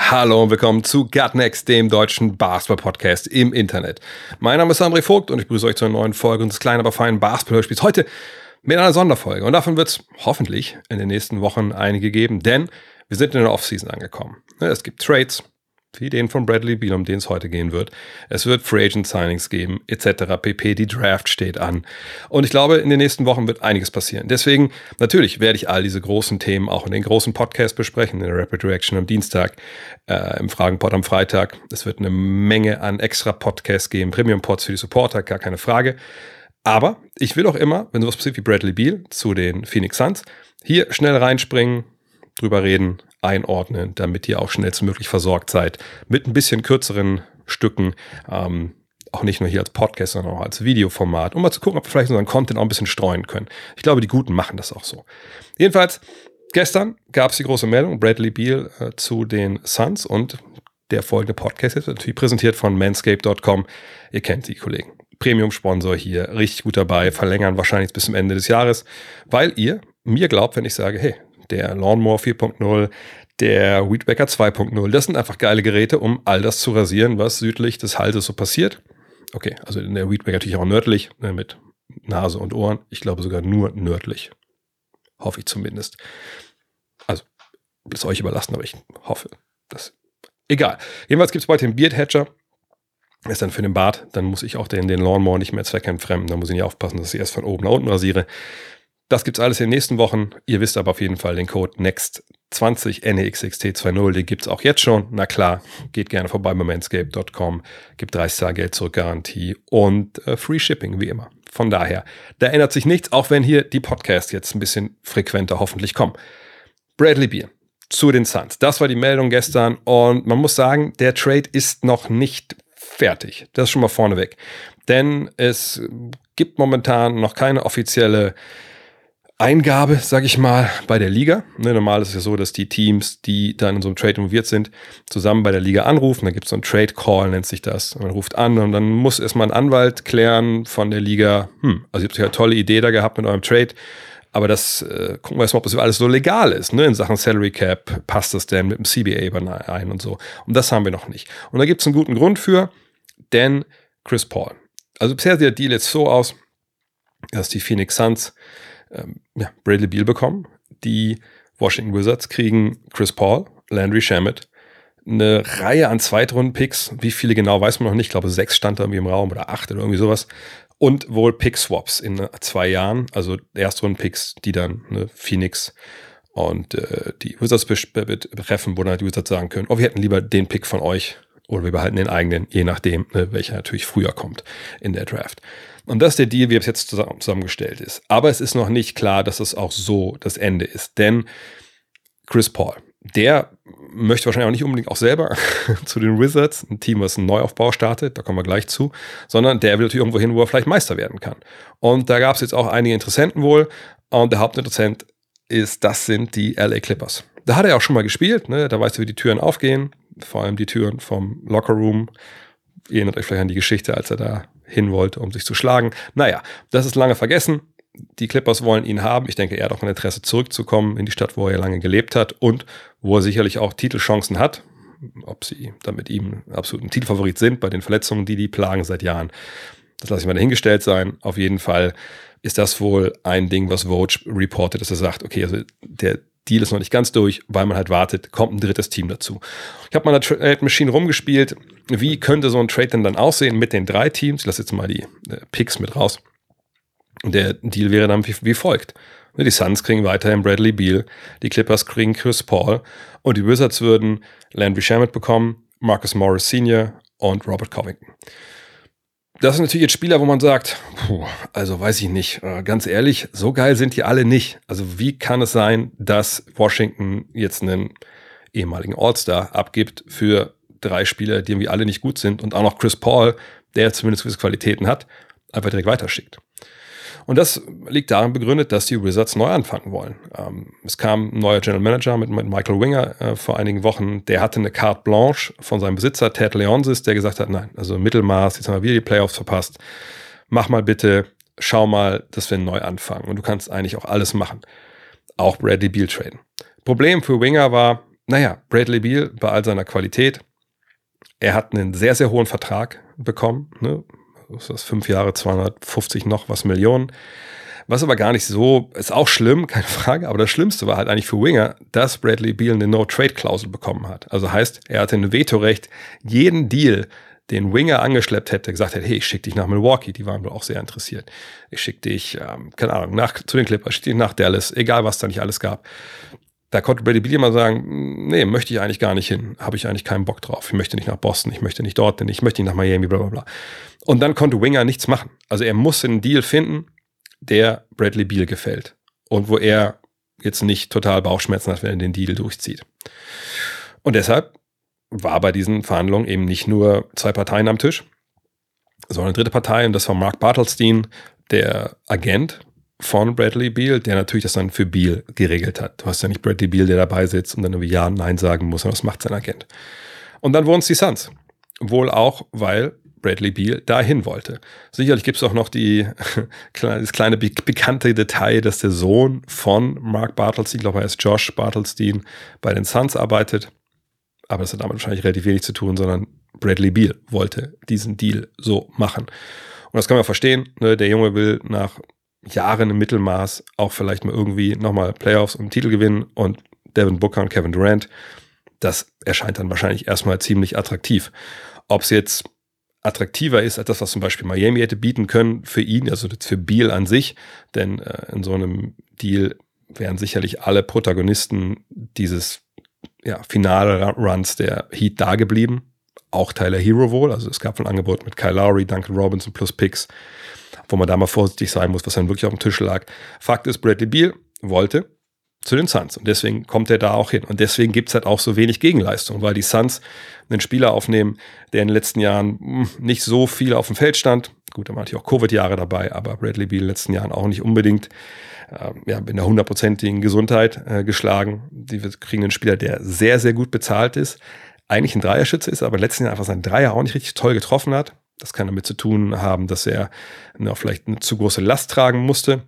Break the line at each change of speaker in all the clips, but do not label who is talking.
Hallo und willkommen zu Gutnext, dem deutschen Basketball-Podcast im Internet. Mein Name ist André Vogt und ich begrüße euch zu einer neuen Folge unseres kleinen, aber feinen Basketball-Hörspiels. Heute mit einer Sonderfolge und davon wird es hoffentlich in den nächsten Wochen einige geben, denn wir sind in der Offseason angekommen. Es gibt Trades, wie den von Bradley Beal, um den es heute gehen wird. Es wird Free Agent Signings geben, etc. pp. Die Draft steht an. Und ich glaube, in den nächsten Wochen wird einiges passieren. Deswegen, natürlich werde ich all diese großen Themen auch in den großen Podcasts besprechen, in der Rapid Reaction am Dienstag, äh, im Fragenpod am Freitag. Es wird eine Menge an extra Podcasts geben, Premium-Pods für die Supporter, gar keine Frage. Aber ich will auch immer, wenn sowas passiert wie Bradley Beal zu den Phoenix Suns, hier schnell reinspringen, drüber reden, einordnen, damit ihr auch schnellstmöglich versorgt seid. Mit ein bisschen kürzeren Stücken, ähm, auch nicht nur hier als Podcast, sondern auch als Videoformat, um mal zu gucken, ob wir vielleicht unseren Content auch ein bisschen streuen können. Ich glaube, die Guten machen das auch so. Jedenfalls, gestern gab es die große Meldung, Bradley Beal äh, zu den Suns und der folgende Podcast ist natürlich präsentiert von manscape.com. Ihr kennt die Kollegen. Premium-Sponsor hier, richtig gut dabei, verlängern wahrscheinlich bis zum Ende des Jahres, weil ihr mir glaubt, wenn ich sage, hey, der Lawnmower 4.0, der Weedwacker 2.0. Das sind einfach geile Geräte, um all das zu rasieren, was südlich des Halses so passiert. Okay, also der Weedwacker natürlich auch nördlich, ne, mit Nase und Ohren. Ich glaube sogar nur nördlich. Hoffe ich zumindest. Also, ist euch überlassen, aber ich hoffe, dass. Egal. Jedenfalls gibt es bald den Beard Hatcher. Ist dann für den Bart. Dann muss ich auch den, den Lawnmower nicht mehr zweckentfremden. Da muss ich nicht aufpassen, dass ich erst von oben nach unten rasiere. Das gibt's alles in den nächsten Wochen. Ihr wisst aber auf jeden Fall den Code NEXT20 NEXXT20, den gibt's auch jetzt schon. Na klar, geht gerne vorbei bei manscape.com, gibt 30 Tage Geld zurück Garantie und äh, Free Shipping wie immer. Von daher, da ändert sich nichts, auch wenn hier die Podcasts jetzt ein bisschen frequenter hoffentlich kommen. Bradley Beal zu den Suns. Das war die Meldung gestern und man muss sagen, der Trade ist noch nicht fertig. Das ist schon mal vorneweg. Denn es gibt momentan noch keine offizielle Eingabe, sag ich mal, bei der Liga. Ne, normal ist es ja so, dass die Teams, die dann in so einem Trade involviert sind, zusammen bei der Liga anrufen. Da gibt es so einen Trade Call, nennt sich das. Man ruft an und dann muss erstmal ein Anwalt klären von der Liga, hm, also ihr habt ja eine tolle Idee da gehabt mit eurem Trade. Aber das äh, gucken wir erstmal, ob das alles so legal ist. Ne? In Sachen Salary Cap passt das denn mit dem CBA ein und so. Und das haben wir noch nicht. Und da gibt es einen guten Grund für, denn Chris Paul. Also bisher sieht der Deal jetzt so aus, dass die Phoenix Suns ähm, ja, Bradley Beal bekommen. Die Washington Wizards kriegen Chris Paul, Landry Shamet, eine Reihe an Zweitrunden-Picks. Wie viele genau weiß man noch nicht. Ich glaube, sechs stand da irgendwie im Raum oder acht oder irgendwie sowas. Und wohl Pick-Swaps in zwei Jahren. Also Erstrunden-Picks, die dann ne, Phoenix und äh, die Wizards betreffen, wo dann die Wizards sagen können, oh, wir hätten lieber den Pick von euch oder wir behalten den eigenen, je nachdem, ne, welcher natürlich früher kommt in der Draft. Und das ist der Deal, wie es jetzt zusammengestellt ist. Aber es ist noch nicht klar, dass es auch so das Ende ist. Denn Chris Paul, der möchte wahrscheinlich auch nicht unbedingt auch selber zu den Wizards, ein Team, was einen Neuaufbau startet, da kommen wir gleich zu, sondern der will natürlich irgendwo hin, wo er vielleicht Meister werden kann. Und da gab es jetzt auch einige Interessenten wohl. Und der Hauptinteressent ist, das sind die LA Clippers. Da hat er auch schon mal gespielt, ne? da weißt du, wie die Türen aufgehen, vor allem die Türen vom Locker Room. Ihr erinnert euch vielleicht an die Geschichte, als er da hin wollte, um sich zu schlagen. Naja, das ist lange vergessen. Die Clippers wollen ihn haben. Ich denke, er hat auch ein Interesse zurückzukommen in die Stadt, wo er lange gelebt hat und wo er sicherlich auch Titelchancen hat. Ob sie dann mit ihm absolut ein Titelfavorit sind bei den Verletzungen, die die plagen seit Jahren. Das lasse ich mal dahingestellt sein. Auf jeden Fall ist das wohl ein Ding, was Vogue reportet, dass er sagt, okay, also der Deal ist noch nicht ganz durch, weil man halt wartet, kommt ein drittes Team dazu. Ich habe mal eine Trade Machine rumgespielt. Wie könnte so ein Trade denn dann aussehen mit den drei Teams? Ich lasse jetzt mal die äh, Picks mit raus. Der Deal wäre dann wie, wie folgt. Die Suns kriegen weiterhin Bradley Beal, die Clippers kriegen Chris Paul und die Wizards würden Landry Shamet bekommen, Marcus Morris Sr. und Robert Covington. Das sind natürlich jetzt Spieler, wo man sagt, puh, also weiß ich nicht, äh, ganz ehrlich, so geil sind die alle nicht. Also wie kann es sein, dass Washington jetzt einen ehemaligen All-Star abgibt für drei Spieler, die irgendwie alle nicht gut sind und auch noch Chris Paul, der zumindest gewisse Qualitäten hat, einfach direkt weiterschickt. Und das liegt darin begründet, dass die Wizards neu anfangen wollen. Ähm, es kam ein neuer General Manager mit, mit Michael Winger äh, vor einigen Wochen. Der hatte eine Carte Blanche von seinem Besitzer Ted Leonsis, der gesagt hat, nein, also Mittelmaß, jetzt haben wir wieder die Playoffs verpasst. Mach mal bitte, schau mal, dass wir neu anfangen. Und du kannst eigentlich auch alles machen. Auch Bradley Beal traden. Problem für Winger war, naja, Bradley Beal bei all seiner Qualität, er hat einen sehr, sehr hohen Vertrag bekommen. Ne? Das ist fünf Jahre, 250 noch was Millionen. Was aber gar nicht so, ist auch schlimm, keine Frage, aber das Schlimmste war halt eigentlich für Winger, dass Bradley Beal eine No-Trade-Klausel bekommen hat. Also heißt, er hatte ein Vetorecht, jeden Deal, den Winger angeschleppt hätte, gesagt hätte, hey, ich schicke dich nach Milwaukee, die waren wohl auch sehr interessiert. Ich schicke dich, ähm, keine Ahnung, nach, zu den Clippers, schicke dich nach Dallas, egal was da nicht alles gab. Da konnte Brady Beal mal sagen, nee, möchte ich eigentlich gar nicht hin, habe ich eigentlich keinen Bock drauf. Ich möchte nicht nach Boston, ich möchte nicht dort, ich möchte nicht nach Miami, bla bla bla. Und dann konnte Winger nichts machen. Also er musste einen Deal finden, der Bradley Beal gefällt. Und wo er jetzt nicht total Bauchschmerzen hat, wenn er den Deal durchzieht. Und deshalb war bei diesen Verhandlungen eben nicht nur zwei Parteien am Tisch, sondern eine dritte Partei, und das war Mark Bartelstein, der Agent von Bradley Beal, der natürlich das dann für Beal geregelt hat. Du hast ja nicht Bradley Beal, der dabei sitzt und dann irgendwie Ja, Nein sagen muss, sondern das macht sein Agent. Und dann wurden es die Suns. Wohl auch, weil Bradley Beal dahin wollte. Sicherlich gibt es auch noch die, das kleine bekannte Detail, dass der Sohn von Mark Bartelstein, ich glaube, er ist Josh Bartelstein, bei den Suns arbeitet. Aber das hat damit wahrscheinlich relativ wenig zu tun, sondern Bradley Beal wollte diesen Deal so machen. Und das kann man verstehen. Ne? Der Junge will nach Jahren im Mittelmaß auch vielleicht mal irgendwie nochmal Playoffs und Titel gewinnen und Devin Booker und Kevin Durant. Das erscheint dann wahrscheinlich erstmal ziemlich attraktiv. Ob es jetzt attraktiver ist als das, was zum Beispiel Miami hätte bieten können für ihn, also für Beal an sich, denn äh, in so einem Deal wären sicherlich alle Protagonisten dieses ja, finale Runs der Heat da geblieben. Auch Tyler Hero wohl. Also es gab ein Angebot mit Kyle Lowry, Duncan Robinson plus Picks wo man da mal vorsichtig sein muss, was dann wirklich auf dem Tisch lag. Fakt ist, Bradley Beal wollte zu den Suns und deswegen kommt er da auch hin. Und deswegen gibt es halt auch so wenig Gegenleistung, weil die Suns einen Spieler aufnehmen, der in den letzten Jahren hm, nicht so viel auf dem Feld stand. Gut, da waren natürlich auch Covid-Jahre dabei, aber Bradley Beal in den letzten Jahren auch nicht unbedingt äh, ja, in der hundertprozentigen Gesundheit äh, geschlagen. Die kriegen einen Spieler, der sehr, sehr gut bezahlt ist, eigentlich ein Dreierschütze ist, aber den letzten Jahren einfach seinen Dreier auch nicht richtig toll getroffen hat. Das kann damit zu tun haben, dass er noch vielleicht eine zu große Last tragen musste.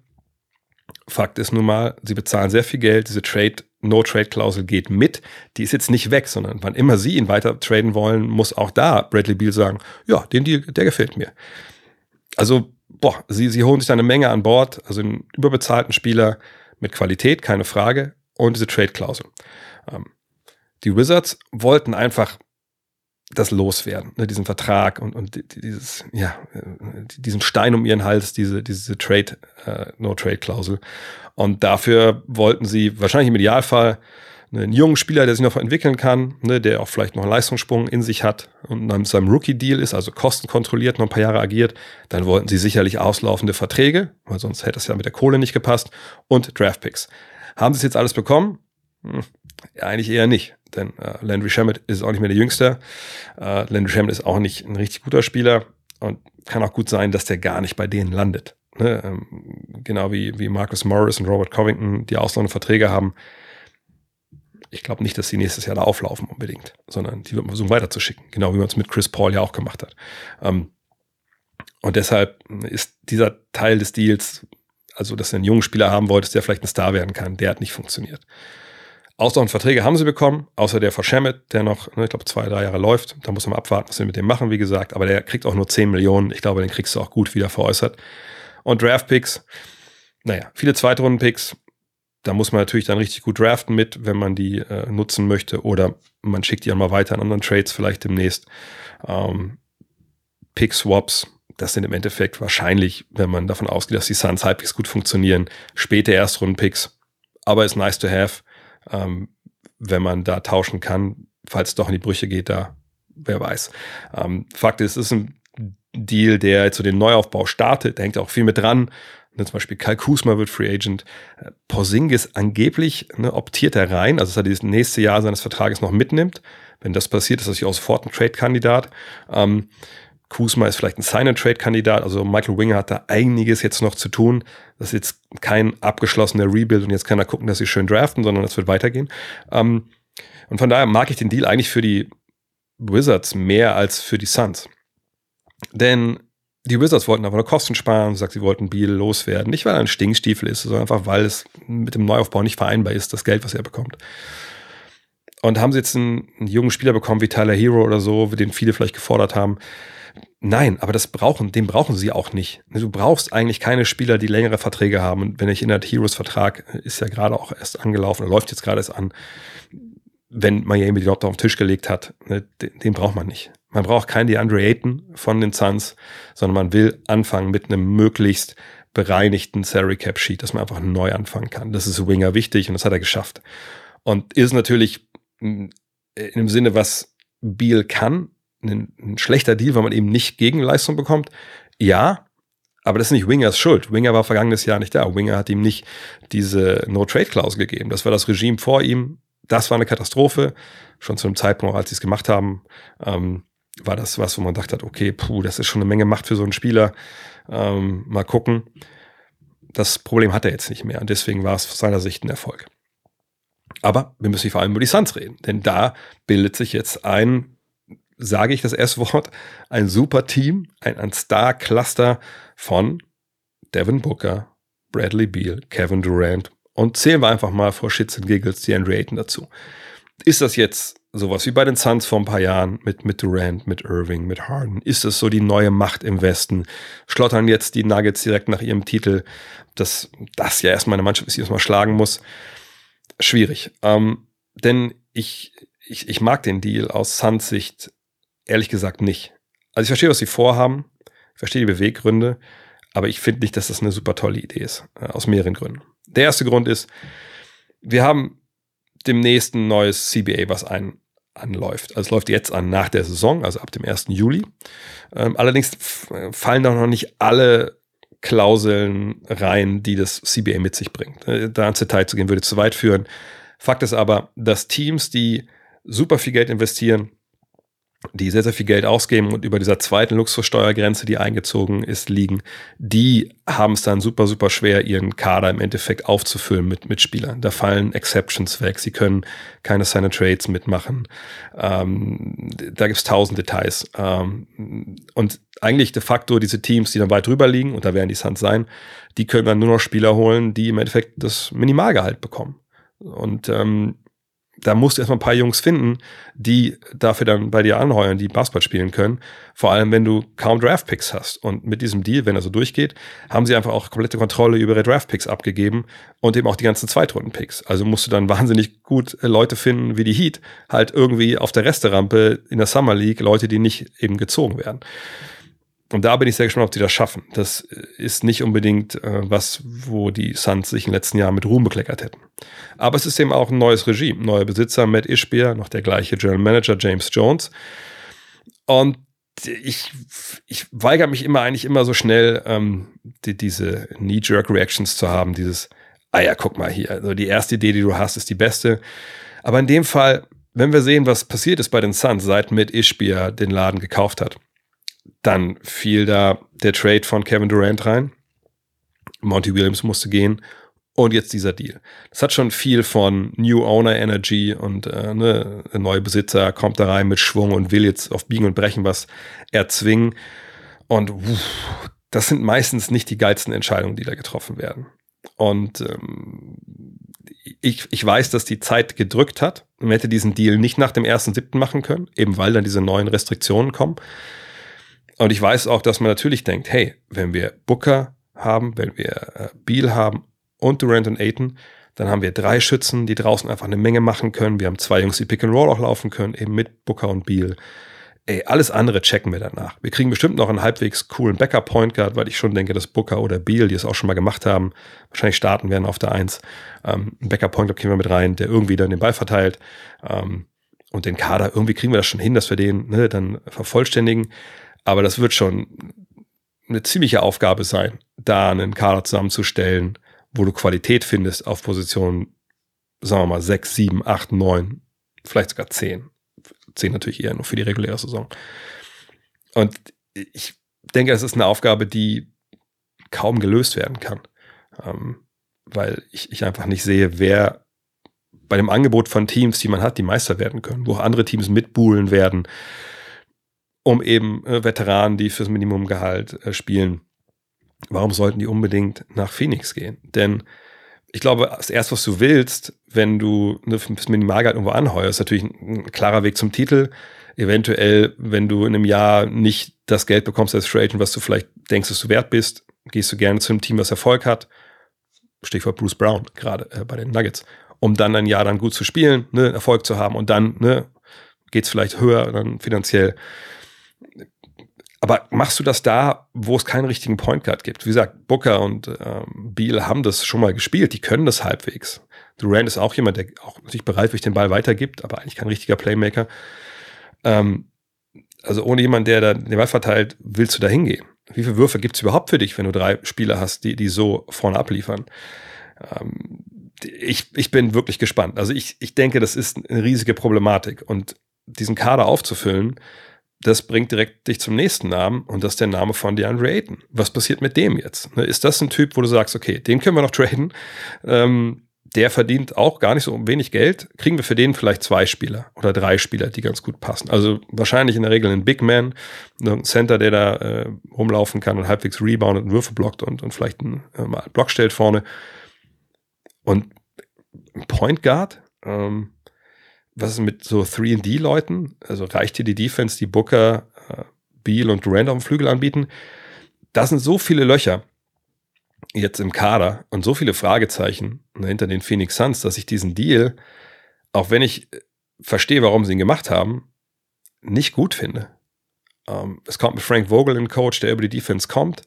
Fakt ist nun mal, sie bezahlen sehr viel Geld. Diese Trade, No-Trade-Klausel geht mit. Die ist jetzt nicht weg, sondern wann immer sie ihn weiter traden wollen, muss auch da Bradley Beal sagen, ja, den Deal, der gefällt mir. Also, boah, sie, sie holen sich da eine Menge an Bord, also einen überbezahlten Spieler mit Qualität, keine Frage, und diese Trade-Klausel. Ähm, die Wizards wollten einfach das loswerden, ne, diesen Vertrag und, und dieses, ja, diesen Stein um ihren Hals, diese, diese Trade, äh, No-Trade-Klausel. Und dafür wollten sie wahrscheinlich im Idealfall einen jungen Spieler, der sich noch entwickeln kann, ne, der auch vielleicht noch einen Leistungssprung in sich hat und mit seinem Rookie-Deal ist, also kostenkontrolliert noch ein paar Jahre agiert, dann wollten sie sicherlich auslaufende Verträge, weil sonst hätte es ja mit der Kohle nicht gepasst, und Draftpicks. Haben sie es jetzt alles bekommen? Hm, eigentlich eher nicht denn äh, Landry Shamet ist auch nicht mehr der Jüngste. Äh, Landry Shamet ist auch nicht ein richtig guter Spieler und kann auch gut sein, dass der gar nicht bei denen landet. Ne? Ähm, genau wie, wie Marcus Morris und Robert Covington, die ausländischen Verträge haben. Ich glaube nicht, dass sie nächstes Jahr da auflaufen unbedingt, sondern die wird man versuchen weiterzuschicken. Genau wie man es mit Chris Paul ja auch gemacht hat. Ähm, und deshalb ist dieser Teil des Deals, also dass du einen jungen Spieler haben wolltest, der vielleicht ein Star werden kann, der hat nicht funktioniert. Ausdauernd Verträge haben sie bekommen, außer der Verschemmet, der noch, ne, ich glaube, zwei, drei Jahre läuft. Da muss man abwarten, was sie mit dem machen, wie gesagt. Aber der kriegt auch nur 10 Millionen. Ich glaube, den kriegst du auch gut wieder veräußert. Und Draft-Picks, naja, viele Zweitrunden-Picks. Da muss man natürlich dann richtig gut draften mit, wenn man die äh, nutzen möchte. Oder man schickt die einmal weiter an anderen Trades vielleicht demnächst. Ähm, Pick-Swaps, das sind im Endeffekt wahrscheinlich, wenn man davon ausgeht, dass die Suns halbwegs gut funktionieren, späte Erstrunden-Picks. Aber ist nice to have ähm, wenn man da tauschen kann, falls es doch in die Brüche geht, da, wer weiß. Ähm, Fakt ist, es ist ein Deal, der so den Neuaufbau startet, da hängt auch viel mit dran. Ne, zum Beispiel Kyle Kuzma wird Free Agent. Äh, Porzingis angeblich ne, optiert er rein, also dass er dieses nächste Jahr seines Vertrages noch mitnimmt. Wenn das passiert, ist er natürlich auch sofort ein Trade-Kandidat. Ähm, Kuzma ist vielleicht ein Sign-and-Trade-Kandidat. Also Michael Winger hat da einiges jetzt noch zu tun. Das ist jetzt kein abgeschlossener Rebuild und jetzt kann er gucken, dass sie schön draften, sondern das wird weitergehen. Ähm, und von daher mag ich den Deal eigentlich für die Wizards mehr als für die Suns. Denn die Wizards wollten aber nur Kosten sparen, sagt, sie wollten Beal loswerden. Nicht, weil er ein Stinkstiefel ist, sondern einfach, weil es mit dem Neuaufbau nicht vereinbar ist, das Geld, was er bekommt. Und haben sie jetzt einen, einen jungen Spieler bekommen wie Tyler Hero oder so, den viele vielleicht gefordert haben. Nein, aber das brauchen, den brauchen sie auch nicht. Du brauchst eigentlich keine Spieler, die längere Verträge haben. Und wenn ich in der Heroes Vertrag ist ja gerade auch erst angelaufen, läuft jetzt gerade erst an. Wenn Miami die überhaupt auf den Tisch gelegt hat, ne, den, den braucht man nicht. Man braucht keinen DeAndre Ayton von den Suns, sondern man will anfangen mit einem möglichst bereinigten Salary Cap Sheet, dass man einfach neu anfangen kann. Das ist Winger wichtig und das hat er geschafft. Und ist natürlich in dem Sinne, was Beal kann, ein, ein schlechter Deal, weil man eben nicht Gegenleistung bekommt. Ja, aber das ist nicht Wingers Schuld. Winger war vergangenes Jahr nicht da. Winger hat ihm nicht diese No-Trade-Klausel gegeben. Das war das Regime vor ihm. Das war eine Katastrophe. Schon zu einem Zeitpunkt, als sie es gemacht haben, ähm, war das was, wo man dachte, okay, puh, das ist schon eine Menge Macht für so einen Spieler. Ähm, mal gucken. Das Problem hat er jetzt nicht mehr und deswegen war es aus seiner Sicht ein Erfolg. Aber wir müssen vor allem über die Suns reden, denn da bildet sich jetzt ein, sage ich das erste Wort, ein super Team, ein, ein Star-Cluster von Devin Booker, Bradley Beal, Kevin Durant und zählen wir einfach mal vor Shits and Giggles die Andrew Ayton dazu. Ist das jetzt sowas wie bei den Suns vor ein paar Jahren mit, mit Durant, mit Irving, mit Harden? Ist das so die neue Macht im Westen? Schlottern jetzt die Nuggets direkt nach ihrem Titel, dass das ja erstmal eine Mannschaft ist, die erstmal schlagen muss? Schwierig. Ähm, denn ich, ich, ich mag den Deal aus Suns Sicht ehrlich gesagt nicht. Also ich verstehe, was sie vorhaben. Verstehe die Beweggründe. Aber ich finde nicht, dass das eine super tolle Idee ist. Äh, aus mehreren Gründen. Der erste Grund ist, wir haben demnächst ein neues CBA, was ein, anläuft. Also es läuft jetzt an nach der Saison, also ab dem 1. Juli. Ähm, allerdings fallen da noch nicht alle Klauseln rein, die das CBA mit sich bringt. Äh, da ins Detail zu gehen, würde zu weit führen. Fakt ist aber, dass Teams, die super viel Geld investieren, die sehr, sehr viel Geld ausgeben und über dieser zweiten Luxussteuergrenze, die eingezogen ist, liegen, die haben es dann super, super schwer, ihren Kader im Endeffekt aufzufüllen mit, mit Spielern. Da fallen Exceptions weg, sie können keine Sign Trades mitmachen. Ähm, da gibt es tausend Details. Ähm, und eigentlich de facto diese Teams, die dann weit drüber liegen, und da werden die Suns sein, die können dann nur noch Spieler holen, die im Endeffekt das Minimalgehalt bekommen. Und ähm, da musst du erstmal ein paar Jungs finden, die dafür dann bei dir anheuern, die Basketball spielen können. Vor allem, wenn du kaum Draftpicks hast. Und mit diesem Deal, wenn er so durchgeht, haben sie einfach auch komplette Kontrolle über ihre Draftpicks abgegeben und eben auch die ganzen Zweitrunden-Picks. Also musst du dann wahnsinnig gut äh, Leute finden wie die Heat, halt irgendwie auf der Resterampe in der Summer League, Leute, die nicht eben gezogen werden. Und da bin ich sehr gespannt, ob sie das schaffen. Das ist nicht unbedingt äh, was, wo die Suns sich in den letzten Jahren mit Ruhm bekleckert hätten. Aber es ist eben auch ein neues Regime. Neuer Besitzer, Matt Ishbier, noch der gleiche General Manager, James Jones. Und ich, ich weigere mich immer eigentlich immer so schnell, ähm, die, diese Knee-Jerk-Reactions zu haben. Dieses, ah ja, guck mal hier. Also die erste Idee, die du hast, ist die beste. Aber in dem Fall, wenn wir sehen, was passiert ist bei den Suns, seit Matt Ishbier den Laden gekauft hat, dann fiel da der Trade von Kevin Durant rein. Monty Williams musste gehen. Und jetzt dieser Deal. Das hat schon viel von New Owner Energy und äh, ne, ein neuer Besitzer kommt da rein mit Schwung und will jetzt auf Biegen und Brechen was erzwingen. Und uff, das sind meistens nicht die geilsten Entscheidungen, die da getroffen werden. Und ähm, ich, ich weiß, dass die Zeit gedrückt hat. Man hätte diesen Deal nicht nach dem ersten siebten machen können, eben weil dann diese neuen Restriktionen kommen. Und ich weiß auch, dass man natürlich denkt, hey, wenn wir Booker haben, wenn wir äh, Beal haben und Durant und Aiton, dann haben wir drei Schützen, die draußen einfach eine Menge machen können. Wir haben zwei Jungs, die Pick and Roll auch laufen können, eben mit Booker und Beal. Ey, alles andere checken wir danach. Wir kriegen bestimmt noch einen halbwegs coolen Backup Point Guard, weil ich schon denke, dass Booker oder Beal, die es auch schon mal gemacht haben, wahrscheinlich starten werden auf der Eins. Ähm, einen Backup Point Guard kriegen wir mit rein, der irgendwie dann den Ball verteilt. Ähm, und den Kader, irgendwie kriegen wir das schon hin, dass wir den ne, dann vervollständigen. Aber das wird schon eine ziemliche Aufgabe sein, da einen Kader zusammenzustellen, wo du Qualität findest auf Positionen, sagen wir mal, 6, 7, 8, 9, vielleicht sogar 10. 10 natürlich eher nur für die reguläre Saison. Und ich denke, das ist eine Aufgabe, die kaum gelöst werden kann. Ähm, weil ich, ich einfach nicht sehe, wer bei dem Angebot von Teams, die man hat, die Meister werden können, wo andere Teams mitbuhlen werden, um eben äh, Veteranen, die fürs Minimumgehalt äh, spielen. Warum sollten die unbedingt nach Phoenix gehen? Denn ich glaube, das erste, was du willst, wenn du ne, das Minimalgehalt irgendwo anheuerst, ist natürlich ein, ein klarer Weg zum Titel. Eventuell, wenn du in einem Jahr nicht das Geld bekommst als Free was du vielleicht denkst, dass du wert bist, gehst du gerne zu einem Team, das Erfolg hat. Stichwort Bruce Brown, gerade äh, bei den Nuggets. Um dann ein Jahr dann gut zu spielen, ne, Erfolg zu haben und dann ne, geht es vielleicht höher dann finanziell. Aber machst du das da, wo es keinen richtigen Point Guard gibt? Wie gesagt, Booker und ähm, Beal haben das schon mal gespielt, die können das halbwegs. Durant ist auch jemand, der auch sich bereit sich den Ball weitergibt, aber eigentlich kein richtiger Playmaker. Ähm, also ohne jemanden, der da den Ball verteilt, willst du da hingehen? Wie viele Würfe gibt es überhaupt für dich, wenn du drei Spieler hast, die, die so vorne abliefern? Ähm, ich, ich bin wirklich gespannt. Also ich, ich denke, das ist eine riesige Problematik. Und diesen Kader aufzufüllen, das bringt direkt dich zum nächsten Namen und das ist der Name von DeAndre Ayton. Was passiert mit dem jetzt? Ne, ist das ein Typ, wo du sagst, okay, den können wir noch traden? Ähm, der verdient auch gar nicht so wenig Geld. Kriegen wir für den vielleicht zwei Spieler oder drei Spieler, die ganz gut passen. Also wahrscheinlich in der Regel ein Big Man, ein Center, der da äh, rumlaufen kann und halbwegs reboundet und Würfe blockt und, und vielleicht einen äh, Block stellt vorne. Und ein Point Guard, ähm, was ist mit so 3D-Leuten? Also reicht hier die Defense, die Booker, äh, Beal und dem Flügel anbieten? Da sind so viele Löcher jetzt im Kader und so viele Fragezeichen hinter den Phoenix Suns, dass ich diesen Deal, auch wenn ich verstehe, warum sie ihn gemacht haben, nicht gut finde. Ähm, es kommt mit Frank Vogel, ein Coach, der über die Defense kommt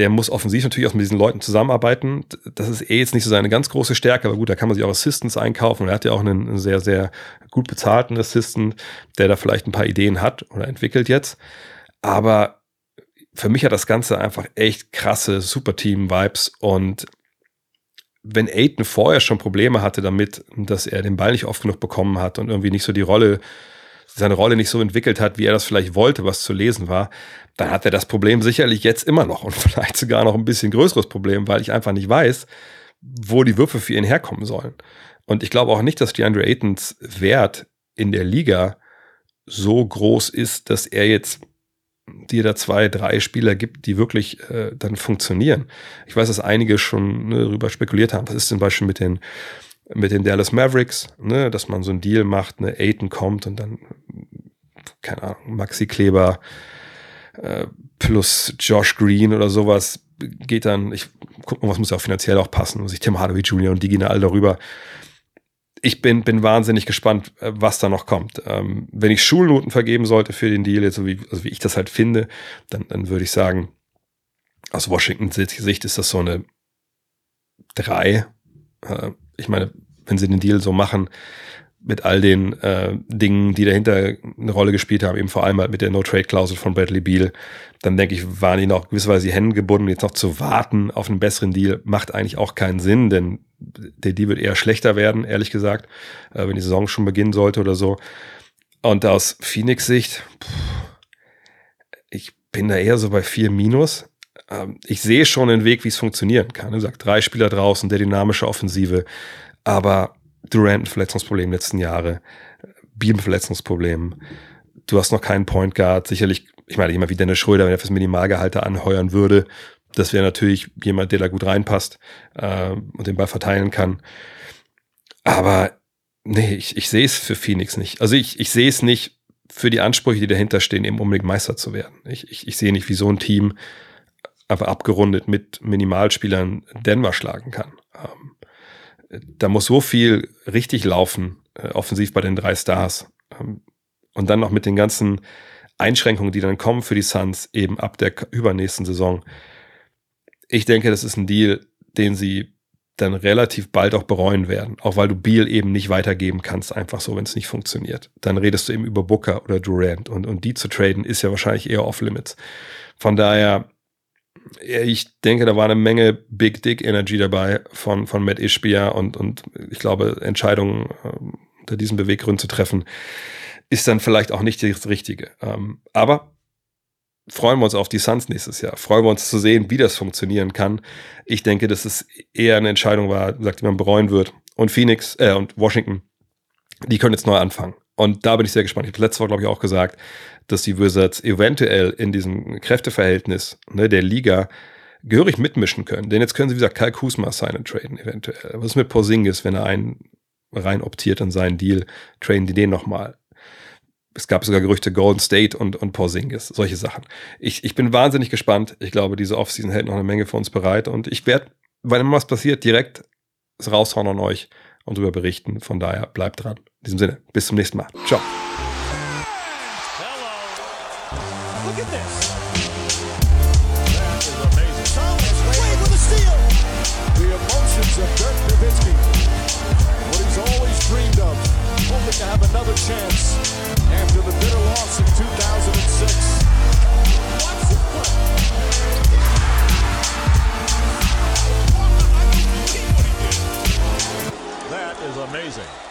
der muss offensiv natürlich auch mit diesen Leuten zusammenarbeiten. Das ist eh jetzt nicht so seine ganz große Stärke, aber gut, da kann man sich auch Assistants einkaufen. Er hat ja auch einen sehr, sehr gut bezahlten Assistant, der da vielleicht ein paar Ideen hat oder entwickelt jetzt. Aber für mich hat das Ganze einfach echt krasse Superteam-Vibes und wenn Aiden vorher schon Probleme hatte damit, dass er den Ball nicht oft genug bekommen hat und irgendwie nicht so die Rolle seine Rolle nicht so entwickelt hat, wie er das vielleicht wollte, was zu lesen war, dann hat er das Problem sicherlich jetzt immer noch und vielleicht sogar noch ein bisschen größeres Problem, weil ich einfach nicht weiß, wo die Würfe für ihn herkommen sollen. Und ich glaube auch nicht, dass DeAndre Aytons Wert in der Liga so groß ist, dass er jetzt dir da zwei, drei Spieler gibt, die wirklich äh, dann funktionieren. Ich weiß, dass einige schon ne, darüber spekuliert haben. Was ist zum Beispiel mit den mit den Dallas Mavericks, ne, dass man so einen Deal macht, ne, Aiton kommt und dann, keine Ahnung, Maxi Kleber äh, plus Josh Green oder sowas geht dann, ich guck mal, was muss ja auch finanziell auch passen, muss ich Tim Hardaway Jr. und die gehen alle darüber. Ich bin, bin wahnsinnig gespannt, äh, was da noch kommt. Ähm, wenn ich Schulnoten vergeben sollte für den Deal, jetzt so wie, also wie ich das halt finde, dann, dann würde ich sagen, aus Washington Sicht ist das so eine drei. Äh, ich meine, wenn sie den Deal so machen, mit all den äh, Dingen, die dahinter eine Rolle gespielt haben, eben vor allem halt mit der No-Trade-Klausel von Bradley Beal, dann denke ich, waren die noch gewisserweise die Hände gebunden. Jetzt noch zu warten auf einen besseren Deal macht eigentlich auch keinen Sinn, denn der Deal wird eher schlechter werden, ehrlich gesagt, äh, wenn die Saison schon beginnen sollte oder so. Und aus Phoenix Sicht, ich bin da eher so bei vier Minus. Ähm, ich sehe schon einen Weg, wie es funktionieren kann. Du sagst, drei Spieler draußen, der dynamische Offensive. Aber Durant ein Verletzungsproblem letzten Jahre, Beam Verletzungsproblem. Du hast noch keinen Point Guard. Sicherlich, ich meine, jemand wie Dennis Schröder, wenn er fürs Minimalgehalte anheuern würde, das wäre natürlich jemand, der da gut reinpasst äh, und den Ball verteilen kann. Aber nee, ich, ich sehe es für Phoenix nicht. Also ich, ich sehe es nicht für die Ansprüche, die dahinter stehen, eben unbedingt Meister zu werden. Ich, ich, ich sehe nicht, wie so ein Team aber abgerundet mit Minimalspielern Denver schlagen kann. Ähm, da muss so viel richtig laufen, äh, offensiv bei den drei Stars. Ähm, und dann noch mit den ganzen Einschränkungen, die dann kommen für die Suns, eben ab der übernächsten Saison. Ich denke, das ist ein Deal, den sie dann relativ bald auch bereuen werden, auch weil du Beal eben nicht weitergeben kannst, einfach so, wenn es nicht funktioniert. Dann redest du eben über Booker oder Durant und, und die zu traden ist ja wahrscheinlich eher off-limits. Von daher ich denke, da war eine Menge Big Dick Energy dabei von, von Matt Ishbia und, und ich glaube, Entscheidungen äh, unter diesen Beweggründen zu treffen, ist dann vielleicht auch nicht das Richtige. Ähm, aber freuen wir uns auf die Suns nächstes Jahr. Freuen wir uns zu sehen, wie das funktionieren kann. Ich denke, dass es eher eine Entscheidung war, sagt, die man bereuen wird. Und Phoenix äh, und Washington, die können jetzt neu anfangen. Und da bin ich sehr gespannt. Ich habe letztes Mal, glaube ich, auch gesagt, dass die Wizards eventuell in diesem Kräfteverhältnis ne, der Liga gehörig mitmischen können. Denn jetzt können sie, wie gesagt, Kyle Kuzma signen traden, eventuell. Was ist mit Porzingis, wenn er einen rein optiert in seinen Deal, traden die den nochmal. Es gab sogar Gerüchte Golden State und, und Porzingis, solche Sachen. Ich, ich bin wahnsinnig gespannt. Ich glaube, diese Offseason hält noch eine Menge für uns bereit und ich werde, wenn immer was passiert, direkt raushauen an euch und darüber berichten. Von daher bleibt dran. In diesem Sinne, bis zum nächsten Mal. Ciao.
What he's always dreamed of. Hoping to have another chance
is amazing.